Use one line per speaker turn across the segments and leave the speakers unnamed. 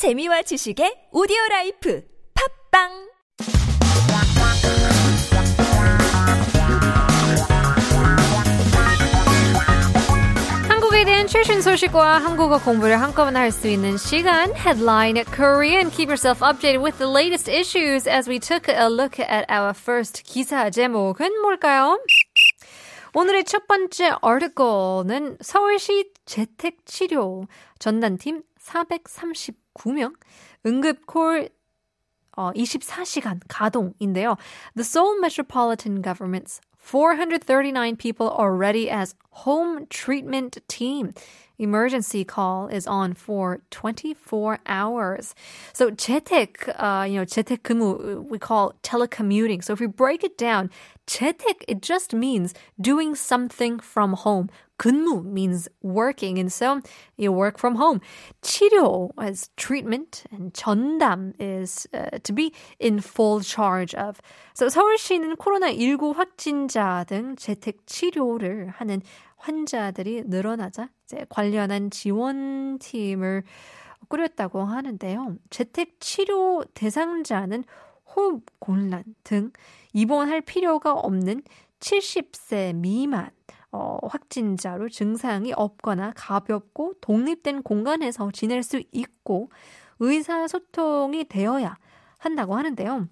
재미와 지식의 오디오 라이프 팝빵
한국에 대한 최신 소식과 한국어 공부를 한꺼번에 할 수 있는 시간 Headline Korean. Keep yourself updated with the latest issues as we took a look at our first 기사 제목은 뭘까요? 오늘의 첫 번째 article는 서울시 재택치료 전담팀 439명 응급콜 어, 24시간 가동인데요. The Seoul Metropolitan Government's 439 people already as home treatment team. Emergency call is on for 24 hours. So 재택, uh, you know, 재택 근무, we call telecommuting. So if we break it down, 재택, it just means doing something from home. 근무 means working, and so you work from home. 치료 is treatment, and 전담 is uh, to be in full charge of. So 서울시는 코로나19 확진자 등 재택 치료를 하는 환자들이 늘어나자 이제 관련한 지원팀을 꾸렸다고 하는데요. 재택 치료 대상자는 호흡 곤란 등 입원할 필요가 없는 70세 미만 어, 확진자로 증상이 없거나 가볍고 독립된 공간에서 지낼 수 있고 의사소통이 되어야 한다고 하는데요.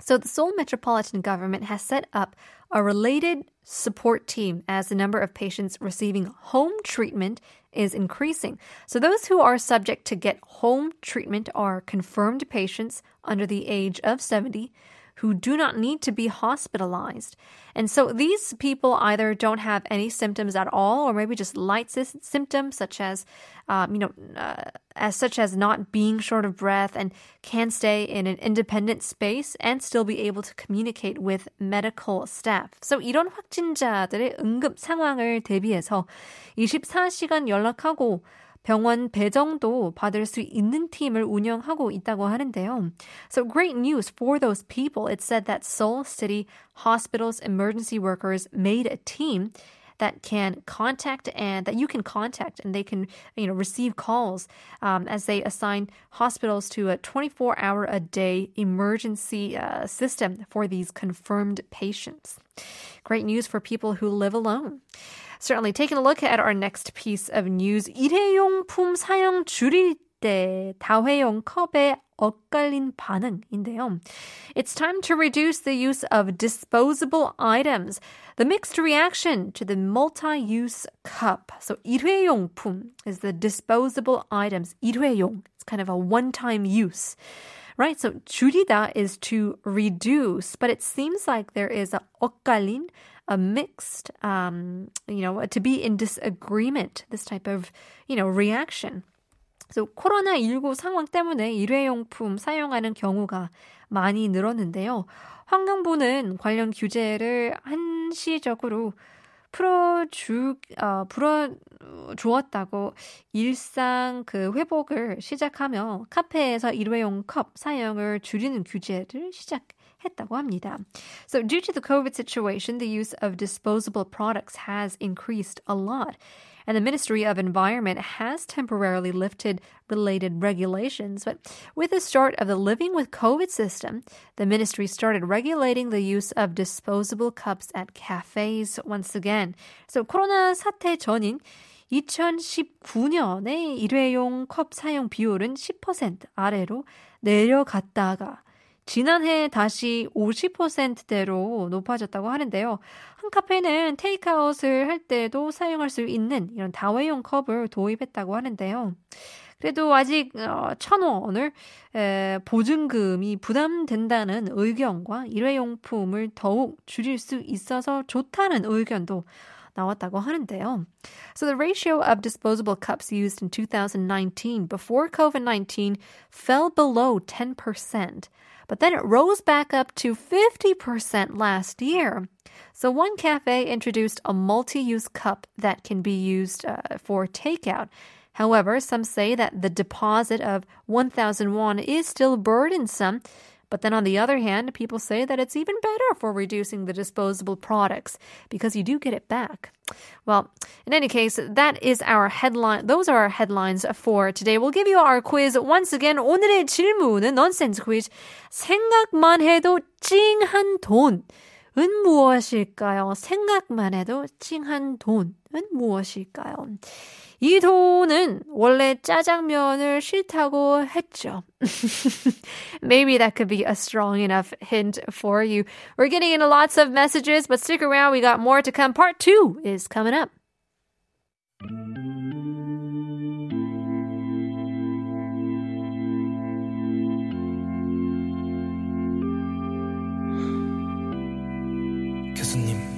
So the Seoul Metropolitan Government has set up a related support team as the number of patients receiving home treatment is increasing. So those who are subject to get home treatment are confirmed patients under the age of 70 who do not need to be hospitalized. And so these people either don't have any symptoms at all, or maybe just light sy- symptoms such as, um, you know, uh, as such as not being short of breath and can stay in an independent space and still be able to communicate with medical staff. So 이런 확진자들의 응급 상황을 대비해서 24시간 연락하고 병원 배정도 받을 수 있는 팀을 운영하고 있다고 하는데요. So great news for those people. It said that Seoul City Hospital's emergency workers made a team that can contact and that you can contact and they can you know receive calls um, as they assign hospitals to a 24 hour a day emergency uh, system for these confirmed patients great news for people who live alone certainly taking a look at our next piece of news. 일회용품 사용 줄일 때 다회용 컵에 엇갈린 반응인데요. It's time to reduce the use of disposable items. The mixed reaction to the multi-use cup. So 일회용품 is the disposable items. 일회용. It's kind of a one-time use. Right? So 줄이다 is to reduce, but it seems like there is a 엇갈린 a mixed, um, you know, to be in disagreement, this type of, you know, reaction. So 코로나19 상황 때문에 일회용품 사용하는 경우가 많이 늘었는데요. 환경부는 관련 규제를 한시적으로 풀어주, 어, 풀어주었다고 일상 그 회복을 시작하며 카페에서 일회용 컵 사용을 줄이는 규제를 시작 했다고 합니다. So due to the COVID situation, the use of disposable products has increased a lot. And the Ministry of Environment has temporarily lifted related regulations. But with the start of the Living with COVID system, the ministry started regulating the use of disposable cups at cafes once again. So 코로나 사태 전인 2019년에 일회용 컵 사용 비율은 10% 아래로 내려갔다가 지난해 다시 50%대로 높아졌다고 하는데요. 한 카페는 테이크아웃을 할 때도 사용할 수 있는 이런 다회용 컵을 도입했다고 하는데요. 그래도 아직 어, 천 원을 보증금이 부담된다는 의견과 일회용품을 더욱 줄일 수 있어서 좋다는 의견도 나왔다고 하는데요. So the ratio of disposable cups used in 2019 before COVID-19 fell below 10%. but then it rose back up to 50% last year. So one cafe introduced a multi-use cup that can be used uh, for takeout. However, some say that the deposit of 1,000 won is still burdensome, But then on the other hand, people say that it's even better for reducing the disposable products because you do get it back. Well, in any case, that is our headline. Those are our headlines for today. We'll give you our quiz once again. 오늘의 질문은 nonsense quiz. 생각만 해도 찡한 돈은 무엇일까요? 생각만 해도 찡한 돈은 무엇일까요? 이 돈은 원래 짜장면을 싫다고 했죠. Maybe that could be a strong enough hint for you. We're getting into lots of messages, but stick around. We got more to come. Part two is coming up.
교수님,